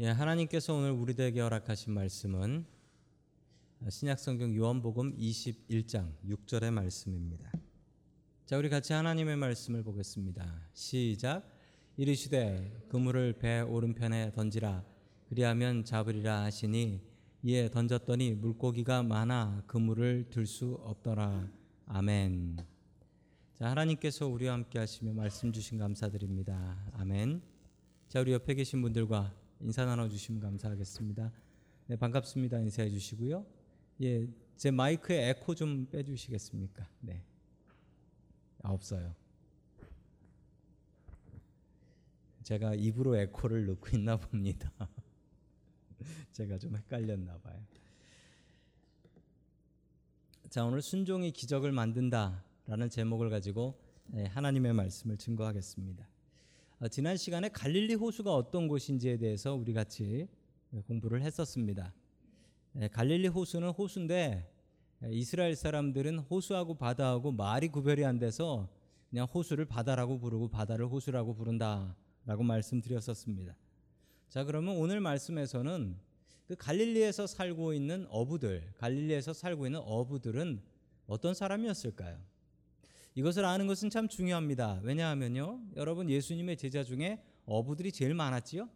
예, 하나님께서 오늘 우리들에게 허락하신 말씀은 신약성경 요한복음 21장 6절의 말씀입니다. 자, 우리 같이 하나님의 말씀을 보겠습니다. 시작. 이르시되 그물을 배 오른편에 던지라 그리하면 잡으리라 하시니 이에 던졌더니 물고기가 많아 그물을 들 수 없더라. 아멘. 자, 하나님께서 우리와 함께 하시며 말씀 주신 감사드립니다. 아멘. 자, 우리 옆에 계신 분들과 인사 나눠 주시면 감사하겠습니다. 네, 반갑습니다. 인사해 주시고요. 예, 제 마이크에 에코 좀 빼 주시겠습니까? 네. 아, 없어요. 제가 입으로 에코를 넣고 있나 봅니다. 제가 좀 헷갈렸나 봐요. 자, 오늘 순종이 기적을 만든다라는 제목을 가지고 네, 하나님의 말씀을 증거하겠습니다. 어, 지난 시간에 갈릴리 호수가 어떤 곳인지에 대해서 우리 같이 공부를 했었습니다. 예, 갈릴리 호수는 호수인데 예, 이스라엘 사람들은 호수하고 바다하고 말이 구별이 안 돼서 그냥 호수를 바다라고 부르고 바다를 호수라고 부른다라고 말씀드렸었습니다. 자, 그러면 오늘 말씀에서는 그 갈릴리에서 살고 있는 어부들, 갈릴리에서 살고 있는 어부들은 어떤 사람이었을까요? 이것을 아는 것은 참 중요합니다. 왜냐하면요, 여러분 예수님의 제자 중에 어부들이 제일 많았지요.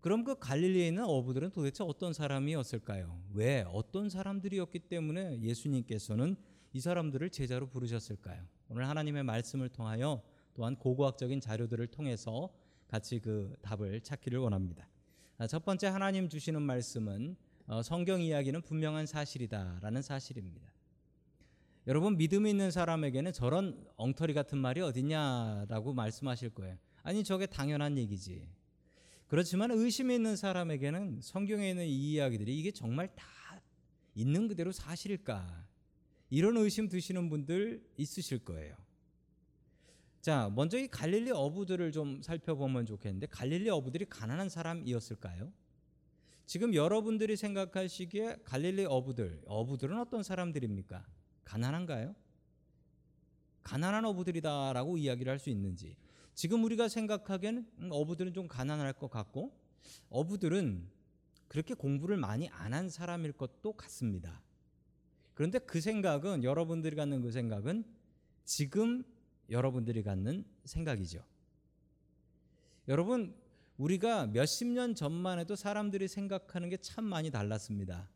그럼 그 갈릴리에 있는 어부들은 도대체 어떤 사람이었을까요? 왜 어떤 사람들이었기 때문에 예수님께서는 이 사람들을 제자로 부르셨을까요? 오늘 하나님의 말씀을 통하여 또한 고고학적인 자료들을 통해서 같이 그 답을 찾기를 원합니다. 아, 첫 번째 하나님 주시는 말씀은 어, 성경 이야기는 분명한 사실이다라는 사실입니다. 여러분 믿음 있는 사람에게는 저런 엉터리 같은 말이 어딨냐라고 말씀하실 거예요. 아니 저게 당연한 얘기지. 그렇지만 의심 있는 사람에게는 성경에 있는 이 이야기들이 이게 정말 다 있는 그대로 사실일까? 이런 의심 드시는 분들 있으실 거예요. 자, 먼저 이 갈릴리 어부들을 좀 살펴보면 좋겠는데 갈릴리 어부들이 가난한 사람이었을까요? 지금 여러분들이 생각하시기에 갈릴리 어부들, 어부들은 어떤 사람들입니까? 가난한가요? 가난한 어부들이다라고 이야기를 할 수 있는지 지금 우리가 생각하기에는 음, 어부들은 좀 가난할 것 같고 어부들은 그렇게 공부를 많이 안 한 사람일 것도 같습니다. 그런데 그 생각은 여러분들이 갖는 그 생각은 지금 여러분들이 갖는 생각이죠. 여러분 우리가 몇십 년 전만 해도 사람들이 생각하는 게 참 많이 달랐습니다.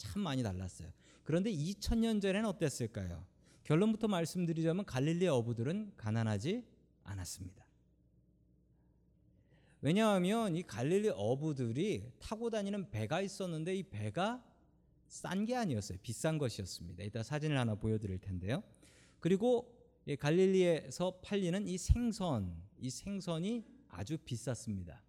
참 많이 달랐어요. 그런데 2000년 전에는 어땠을까요? 결론부터 말씀드리자면 갈릴리 어부들은 가난하지 않았습니다. 왜냐하면 이 갈릴리 어부들이 타고 다니는 배가 있었는데 이 배가 싼 게 아니었어요. 비싼 것이었습니다. 이따 사진을 하나 보여드릴 텐데요. 그리고 갈릴리에서 팔리는 이 생선, 이 생선이 아주 비쌌습니다.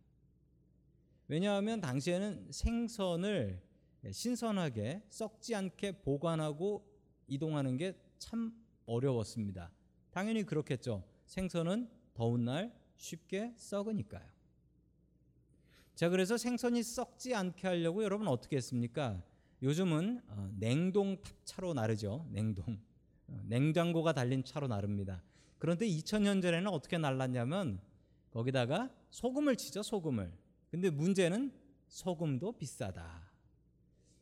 왜냐하면 당시에는 생선을 신선하게 썩지 않게 보관하고 이동하는 게 참 어려웠습니다. 당연히 그렇겠죠. 생선은 더운 날 쉽게 썩으니까요. 자, 그래서 생선이 썩지 않게 하려고 여러분 어떻게 했습니까? 요즘은 어, 냉동 차로 나르죠. 냉동. 어, 냉장고가 달린 차로 나릅니다. 그런데 2000년 전에는 어떻게 날랐냐면 거기다가 소금을 치죠, 소금을. 근데 문제는 소금도 비싸다.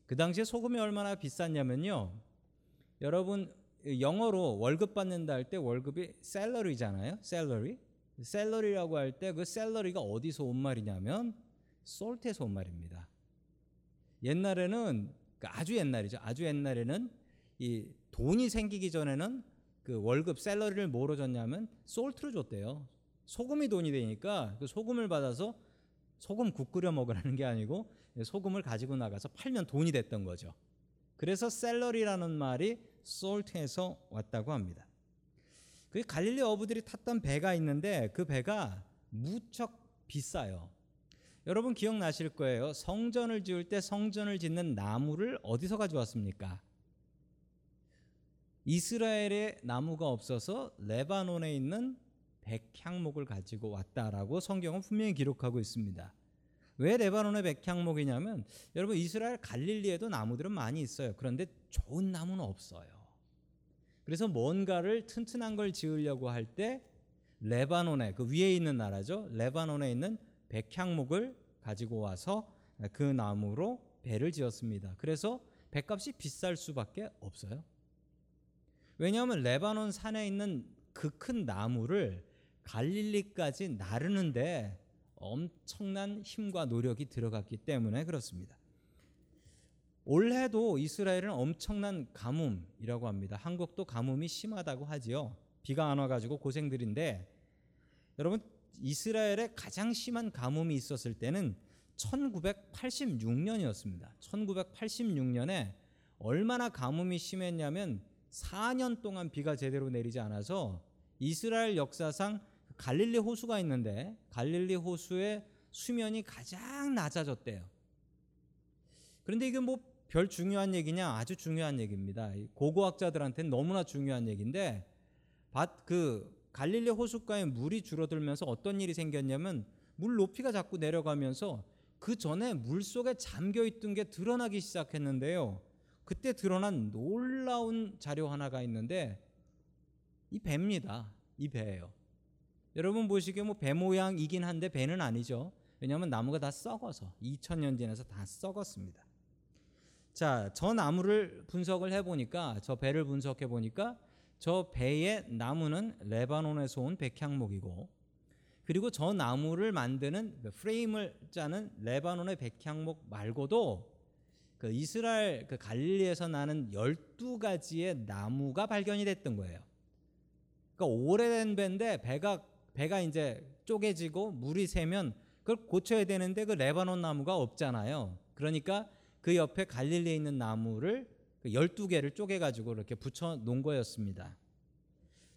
그 당시에 소금이 얼마나 비쌌냐면요. 여러분 영어로 월급 받는다 할 때 월급이 셀러리잖아요. 셀러리. 셀러리라고 할 때그 셀러리가 어디서 온 말이냐면 salt에서 온 말입니다. 옛날에는 그 아주 옛날이죠. 아주 옛날에는 이 돈이 생기기 전에는 그 월급 셀러리를 뭐로 줬냐면 솔트로 줬대요. 소금이 돈이 되니까 그 소금을 받아서 소금 국 끓여 먹으라는 게 아니고 소금을 가지고 나가서 팔면 돈이 됐던 거죠. 그래서 셀러리라는 말이 솔트에서 왔다고 합니다. 그 갈릴리 어부들이 탔던 배가 있는데 그 배가 무척 비싸요. 여러분 기억나실 거예요. 성전을 지을 때 성전을 짓는 나무를 어디서 가져왔습니까? 이스라엘에 나무가 없어서 레바논에 있는 백향목을 가지고 왔다라고 성경은 분명히 기록하고 있습니다. 왜 레바논의 백향목이냐면 여러분 이스라엘 갈릴리에도 나무들은 많이 있어요. 그런데 좋은 나무는 없어요. 그래서 뭔가를 튼튼한 걸 지으려고 할 때 레바논에 그 위에 있는 나라죠. 레바논에 있는 백향목을 가지고 와서 그 나무로 배를 지었습니다. 그래서 배값이 비쌀 수밖에 없어요. 왜냐하면 레바논 산에 있는 그 큰 나무를 갈릴리까지 나르는데 엄청난 힘과 노력이 들어갔기 때문에 그렇습니다. 올해도 이스라엘은 엄청난 가뭄이라고 합니다. 한국도 가뭄이 심하다고 하지요. 비가 안 와가지고 고생들인데 여러분 이스라엘에 가장 심한 가뭄이 있었을 때는 1986년이었습니다. 1986년에 얼마나 가뭄이 심했냐면 4년 동안 비가 제대로 내리지 않아서 이스라엘 역사상 갈릴리 호수가 있는데 갈릴리 호수의 수면이 가장 낮아졌대요. 그런데 이게 뭐 별 중요한 얘기냐? 아주 중요한 얘기입니다. 고고학자들한테는 너무나 중요한 얘기인데 그 갈릴리 호숫가에 물이 줄어들면서 어떤 일이 생겼냐면 물 높이가 자꾸 내려가면서 그 전에 물 속에 잠겨 있던 게 드러나기 시작했는데요. 그때 드러난 놀라운 자료 하나가 있는데 이 배입니다. 이 배예요. 여러분 보시기에 뭐 배 모양이긴 한데 배는 아니죠. 왜냐하면 나무가 다 썩어서 2000년 지나서 다 썩었습니다. 자, 저 나무를 분석을 해보니까 저 배를 분석해 보니까 저 배의 나무는 레바논에서 온 백향목이고 그리고 저 나무를 만드는 그 프레임을 짜는 레바논의 백향목 말고도 그 이스라엘 그 갈릴리에서 나는 12가지의 나무가 발견이 됐던 거예요. 그러니까 오래된 배인데 배가 배가 이제 쪼개지고 물이 새면 그걸 고쳐야 되는데 그 레바논 나무가 없잖아요. 그러니까 그 옆에 갈릴리에 있는 나무를 12개를 그 쪼개 가지고 이렇게 붙여 놓은 거였습니다.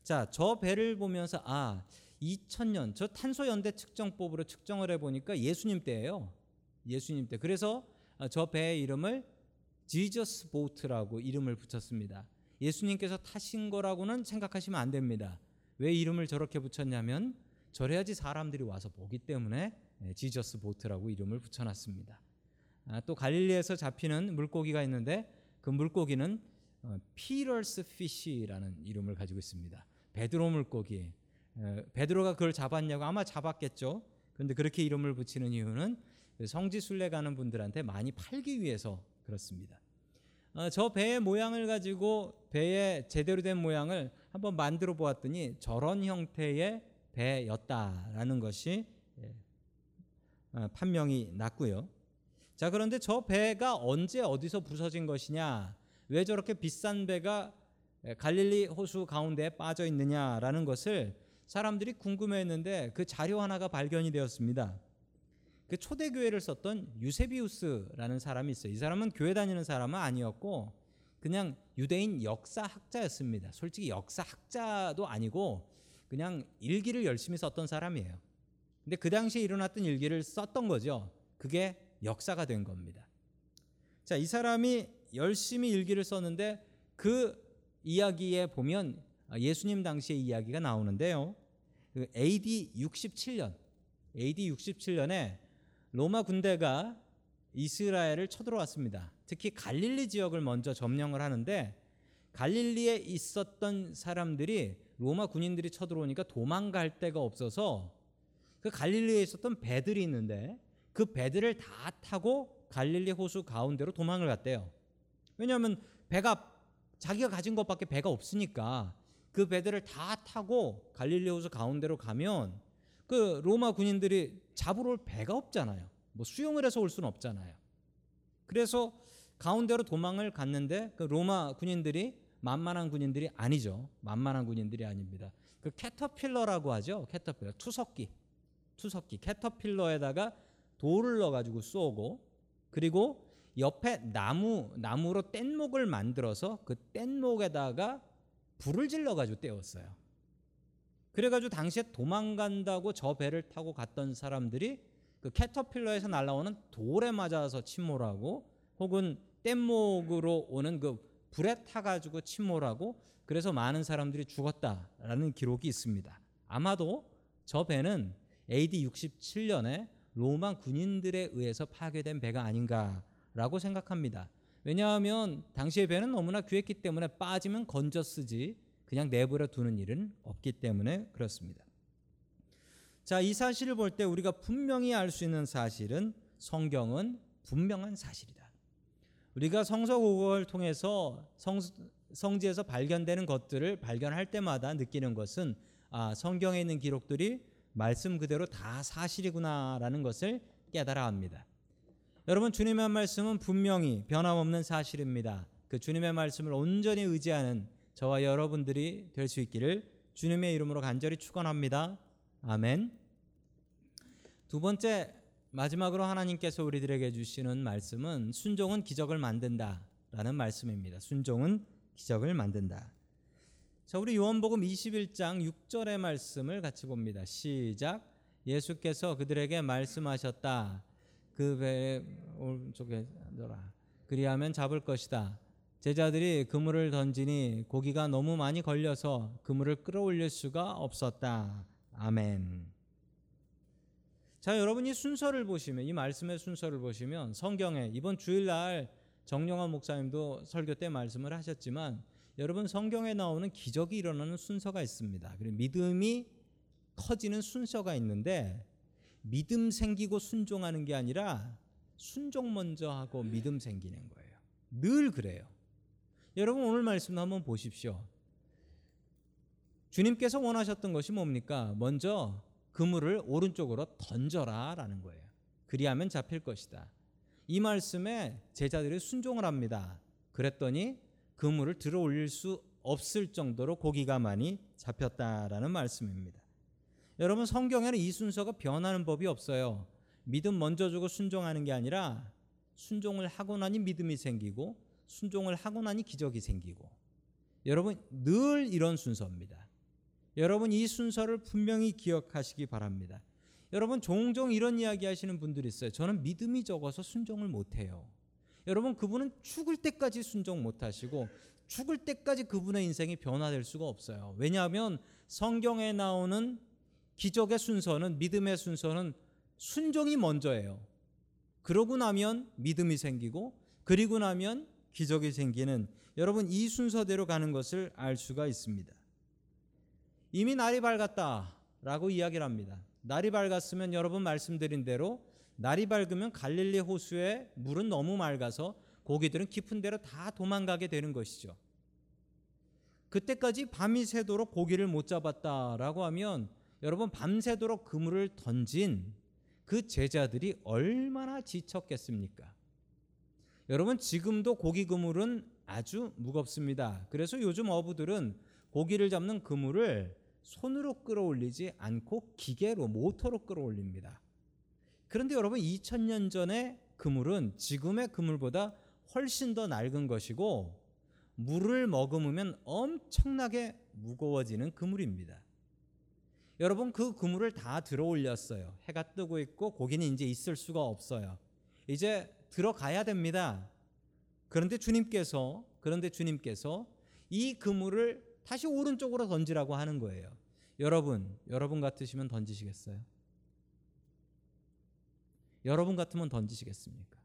자, 저 배를 보면서 아, 2000년 저 탄소 연대 측정법으로 측정을 해 보니까 예수님 때예요. 예수님 때. 그래서 저 배의 이름을 지저스 보트라고 이름을 붙였습니다. 예수님께서 타신 거라고는 생각하시면 안 됩니다. 왜 이름을 저렇게 붙였냐면 저래야지 사람들이 와서 보기 때문에 지저스 보트라고 이름을 붙여놨습니다. 아, 또 갈릴리에서 잡히는 물고기가 있는데 그 물고기는 어, 피러스 피쉬라는 이름을 가지고 있습니다. 베드로 물고기. 어, 베드로가 그걸 잡았냐고 아마 잡았겠죠. 그런데 그렇게 이름을 붙이는 이유는 그 성지 순례 가는 분들한테 많이 팔기 위해서 그렇습니다. 어, 저 배의 모양을 가지고 배의 제대로 된 모양을 한번 만들어 보았더니 저런 형태의 배였다라는 것이 예, 판명이 났고요. 자, 그런데 저 배가 언제 어디서 부서진 것이냐? 왜 저렇게 비싼 배가 갈릴리 호수 가운데에 빠져 있느냐라는 것을 사람들이 궁금해했는데 그 자료 하나가 발견이 되었습니다. 그 초대 교회를 썼던 유세비우스라는 사람이 있어요. 이 사람은 교회 다니는 사람은 아니었고 그냥 유대인 역사학자였습니다. 솔직히 역사학자도 아니고 그냥 일기를 열심히 썼던 사람이에요. 근데 그 당시에 일어났던 일기를 썼던 거죠. 그게 역사가 된 겁니다. 자, 이 사람이 열심히 일기를 썼는데 그 이야기에 보면 예수님 당시의 이야기가 나오는데요. 그 AD 67년, AD 67년에 로마 군대가 이스라엘을 쳐들어왔습니다. 특히 갈릴리 지역을 먼저 점령을 하는데 갈릴리에 있었던 사람들이 로마 군인들이 쳐들어오니까 도망갈 데가 없어서 그 갈릴리에 있었던 배들이 있는데 그 배들을 다 타고 갈릴리 호수 가운데로 도망을 갔대요. 왜냐하면 배가 자기가 가진 것밖에 배가 없으니까 그 배들을 다 타고 갈릴리 호수 가운데로 가면 그 로마 군인들이 잡으러 올 배가 없잖아요. 뭐 수용을 해서 올 수는 없잖아요. 그래서 가운데로 도망을 갔는데 그 로마 군인들이 만만한 군인들이 아니죠. 만만한 군인들이 아닙니다. 그 catapult라고 하죠. Catapult 투석기. 투석기 catapult에다가 돌을 넣어 가지고 쏘고 그리고 옆에 나무 나무로 뗏목을 만들어서 그 뗏목에다가 불을 질러 가지고 떼었어요. 그래 가지고 당시에 도망간다고 저 배를 타고 갔던 사람들이 그 캐터필러에서 날라오는 돌에 맞아서 침몰하고 혹은 뗏목으로 오는 그 불에 타 가지고 침몰하고 그래서 많은 사람들이 죽었다라는 기록이 있습니다. 아마도 저 배는 AD 67년에 로마 군인들에 의해서 파괴된 배가 아닌가라고 생각합니다. 왜냐하면 당시의 배는 너무나 귀했기 때문에 빠지면 건져 쓰지 그냥 내버려 두는 일은 없기 때문에 그렇습니다. 자, 이 사실을 볼 때 우리가 분명히 알 수 있는 사실은 성경은 분명한 사실이다. 우리가 성서 고고를 통해서 성, 성지에서 발견되는 것들을 발견할 때마다 느끼는 것은 아, 성경에 있는 기록들이 말씀 그대로 다 사실이구나라는 것을 깨달아 합니다. 여러분 주님의 말씀은 분명히 변함없는 사실입니다. 그 주님의 말씀을 온전히 의지하는 저와 여러분들이 될 수 있기를 주님의 이름으로 간절히 축원합니다. 아멘. 두 번째 마지막으로 하나님께서 우리들에게 주시는 말씀은 순종은 기적을 만든다라는 말씀입니다. 순종은 기적을 만든다. 자, 우리 요한복음 21장 6절의 말씀을 같이 봅니다. 시작. 예수께서 그들에게 말씀하셨다. 그 배에 오른쪽에 앉아라. 그리하면 잡을 것이다. 제자들이 그물을 던지니 고기가 너무 많이 걸려서 그물을 끌어올릴 수가 없었다. 아멘. 자, 여러분 이 순서를 보시면 이 말씀의 순서를 보시면 성경에 이번 주일날 정영환 목사님도 설교 때 말씀을 하셨지만 여러분 성경에 나오는 기적이 일어나는 순서가 있습니다. 그리고 믿음이 커지는 순서가 있는데 믿음 생기고 순종하는 게 아니라 순종 먼저 하고 믿음 생기는 거예요. 늘 그래요. 여러분 오늘 말씀 한번 보십시오. 주님께서 원하셨던 것이 뭡니까? 먼저 그물을 오른쪽으로 던져라라는 거예요. 그리하면 잡힐 것이다. 이 말씀에 제자들이 순종을 합니다. 그랬더니 그물을 들어 올릴 수 없을 정도로 고기가 많이 잡혔다라는 말씀입니다. 여러분 성경에는 이 순서가 변하는 법이 없어요. 믿음 먼저 주고 순종하는 게 아니라 순종을 하고 나니 믿음이 생기고 순종을 하고 나니 기적이 생기고 여러분 늘 이런 순서입니다. 여러분 이 순서를 분명히 기억하시기 바랍니다. 여러분 종종 이런 이야기 하시는 분들이 있어요. 저는 믿음이 적어서 순종을 못 해요. 여러분 그분은 죽을 때까지 순종 못 하시고 죽을 때까지 그분의 인생이 변화될 수가 없어요. 왜냐하면 성경에 나오는 기적의 순서는 믿음의 순서는 순종이 먼저예요. 그러고 나면 믿음이 생기고 그리고 나면 기적이 생기는 여러분 이 순서대로 가는 것을 알 수가 있습니다. 이미 날이 밝았다라고 이야기를 합니다. 날이 밝았으면 여러분 말씀드린 대로 날이 밝으면 갈릴리 호수의 물은 너무 맑아서 고기들은 깊은 데로 다 도망가게 되는 것이죠. 그때까지 밤이 새도록 고기를 못 잡았다라고 하면 여러분 밤새도록 그물을 던진 그 제자들이 얼마나 지쳤겠습니까? 여러분 지금도 고기 그물은 아주 무겁습니다. 그래서 요즘 어부들은 고기를 잡는 그물을 손으로 끌어올리지 않고 기계로 모터로 끌어올립니다. 그런데 여러분 2000년 전의 그물은 지금의 그물보다 훨씬 더 낡은 것이고 물을 머금으면 엄청나게 무거워지는 그물입니다. 여러분 그 그물을 다 들어 올렸어요. 해가 뜨고 있고 고기는 이제 있을 수가 없어요. 이제 들어가야 됩니다. 그런데 주님께서 그런데 주님께서 이 그물을 다시 오른쪽으로 던지라고 하는 거예요. 여러분, 여러분 같으시면 던지시겠어요? 여러분 같으면 던지시겠습니까?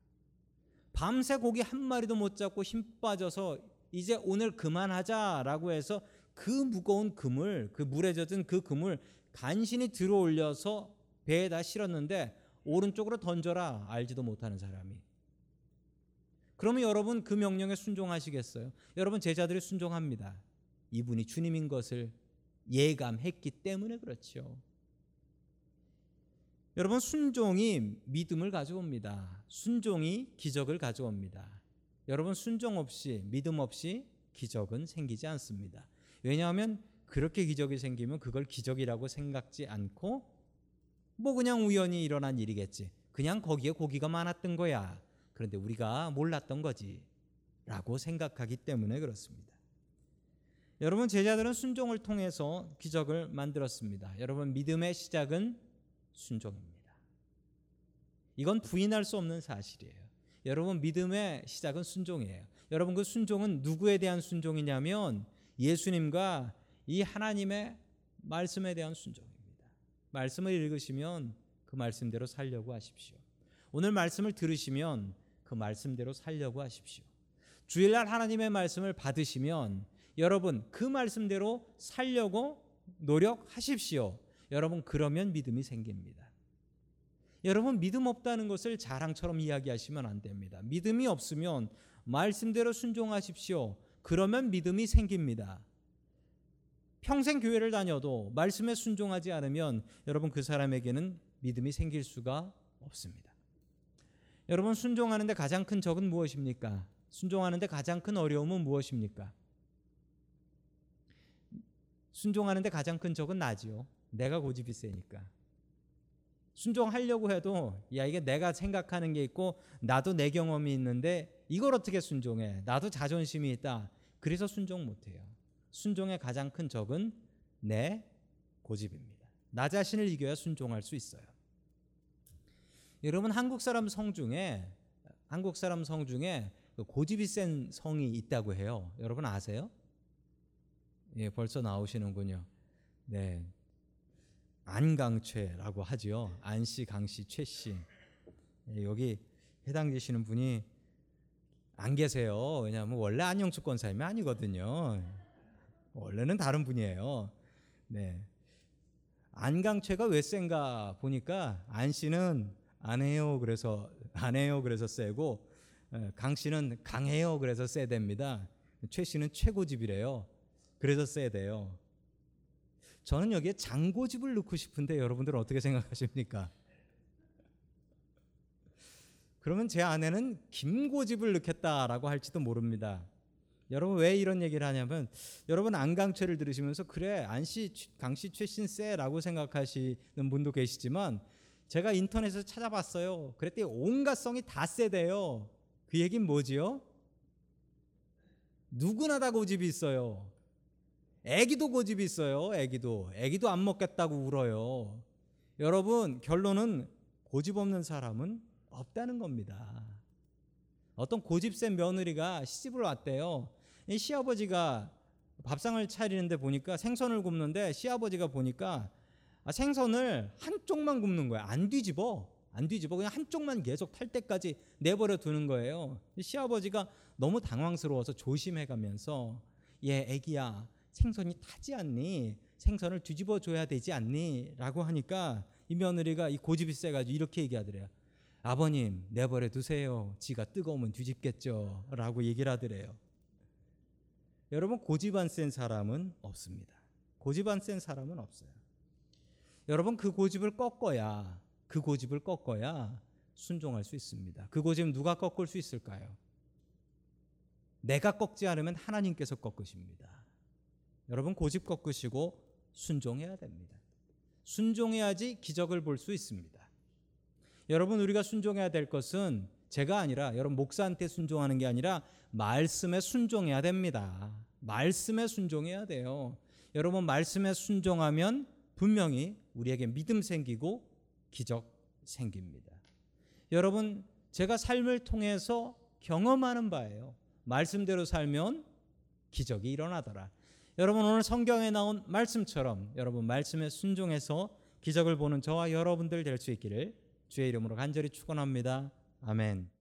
밤새 고기 한 마리도 못 잡고 힘 빠져서 이제 오늘 그만하자라고 해서 그 무거운 금을 그 물에 젖은 그 금을 간신히 들어 올려서 배에다 실었는데 오른쪽으로 던져라 알지도 못하는 사람이 그러면 여러분 그 명령에 순종하시겠어요? 여러분 제자들이 순종합니다. 이분이 주님인 것을 예감했기 때문에 그렇죠. 여러분 순종이 믿음을 가져옵니다. 순종이 기적을 가져옵니다. 여러분 순종 없이 믿음 없이 기적은 생기지 않습니다. 왜냐하면 그렇게 기적이 생기면 그걸 기적이라고 생각지 않고 뭐 그냥 우연히 일어난 일이겠지. 그냥 거기에 고기가 많았던 거야. 그런데 우리가 몰랐던 거지. 라고 생각하기 때문에 그렇습니다. 여러분 제자들은 순종을 통해서 기적을 만들었습니다. 여러분 믿음의 시작은 순종입니다. 이건 부인할 수 없는 사실이에요. 여러분 믿음의 시작은 순종이에요. 여러분 그 순종은 누구에 대한 순종이냐면 예수님과 이 하나님의 말씀에 대한 순종입니다. 말씀을 읽으시면 그 말씀대로 살려고 하십시오. 오늘 말씀을 들으시면 그 말씀대로 살려고 하십시오. 주일날 하나님의 말씀을 받으시면 여러분 그 말씀대로 살려고 노력하십시오. 여러분 그러면 믿음이 생깁니다. 여러분 믿음 없다는 것을 자랑처럼 이야기하시면 안 됩니다. 믿음이 없으면 말씀대로 순종하십시오. 그러면 믿음이 생깁니다. 평생 교회를 다녀도 말씀에 순종하지 않으면 여러분 그 사람에게는 믿음이 생길 수가 없습니다. 여러분 순종하는데 가장 큰 적은 무엇입니까? 순종하는데 가장 큰 어려움은 무엇입니까? 순종하는데 가장 큰 적은 나지요. 내가 고집이 세니까. 순종하려고 해도 야 이게 내가 생각하는 게 있고 나도 내 경험이 있는데 이걸 어떻게 순종해? 나도 자존심이 있다. 그래서 순종 못 해요. 순종의 가장 큰 적은 내 고집입니다. 나 자신을 이겨야 순종할 수 있어요. 여러분 한국 사람 성 중에 한국 사람 성 중에 그 고집이 센 성이 있다고 해요. 여러분 아세요? 예, 벌써 나오시는군요. 네. 안강최라고 하지요. 안씨, 강씨, 최씨. 예, 여기 해당되시는 분이 안 계세요. 왜냐하면 원래 안영수 권사님이 아니거든요. 원래는 다른 분이에요. 네. 안강최가 왜 센가 보니까 안 씨는 안 해요. 그래서 안 해요. 그래서 세고 예, 강 씨는 강해요. 그래서 세됩니다. 최 씨는 최고집이래요. 그래서 세대요. 저는 여기에 장고집을 넣고 싶은데 여러분들은 어떻게 생각하십니까? 그러면 제 아내는 김고집을 넣겠다라고 할지도 모릅니다. 여러분 왜 이런 얘기를 하냐면 여러분 안강최를 들으시면서 그래 안씨 강씨 최신 세라고 생각하시는 분도 계시지만 제가 인터넷에서 찾아봤어요. 그랬더니 온갖성이 다 세대요. 그 얘긴 뭐지요? 누구나 다 고집이 있어요. 애기도 고집이 있어요. 애기도 애기도 안 먹겠다고 울어요. 여러분 결론은 고집 없는 사람은 없다는 겁니다. 어떤 고집 센 며느리가 시집을 왔대요. 이 시아버지가 밥상을 차리는데 보니까 생선을 굽는데 시아버지가 보니까 아, 생선을 한쪽만 굽는 거야. 안 뒤집어. 안 뒤집어. 그냥 한쪽만 계속 탈 때까지 내버려 두는 거예요. 시아버지가 너무 당황스러워서 조심해 가면서 얘 애기야 생선이 타지 않니? 생선을 뒤집어 줘야 되지 않니? 라고 하니까 이 며느리가 이 고집이 세가지고 이렇게 얘기하더래요. 아버님 내버려 두세요. 지가 뜨거우면 뒤집겠죠. 라고 얘기를 하더래요. 여러분 고집 안 센 사람은 없습니다. 고집 안 센 사람은 없어요. 여러분 그 고집을 꺾어야 그 고집을 꺾어야 순종할 수 있습니다. 그 고집 누가 꺾을 수 있을까요? 내가 꺾지 않으면 하나님께서 꺾으십니다. 여러분 고집 꺾으시고 순종해야 됩니다. 순종해야지 기적을 볼 수 있습니다. 여러분 우리가 순종해야 될 것은 제가 아니라 여러분 목사한테 순종하는 게 아니라 말씀에 순종해야 됩니다. 말씀에 순종해야 돼요. 여러분 말씀에 순종하면 분명히 우리에게 믿음 생기고 기적 생깁니다. 여러분 제가 삶을 통해서 경험하는 바예요. 말씀대로 살면 기적이 일어나더라. 여러분 오늘 성경에 나온 말씀처럼 여러분 말씀에 순종해서 기적을 보는 저와 여러분들 될 수 있기를 주의 이름으로 간절히 축원합니다. 아멘.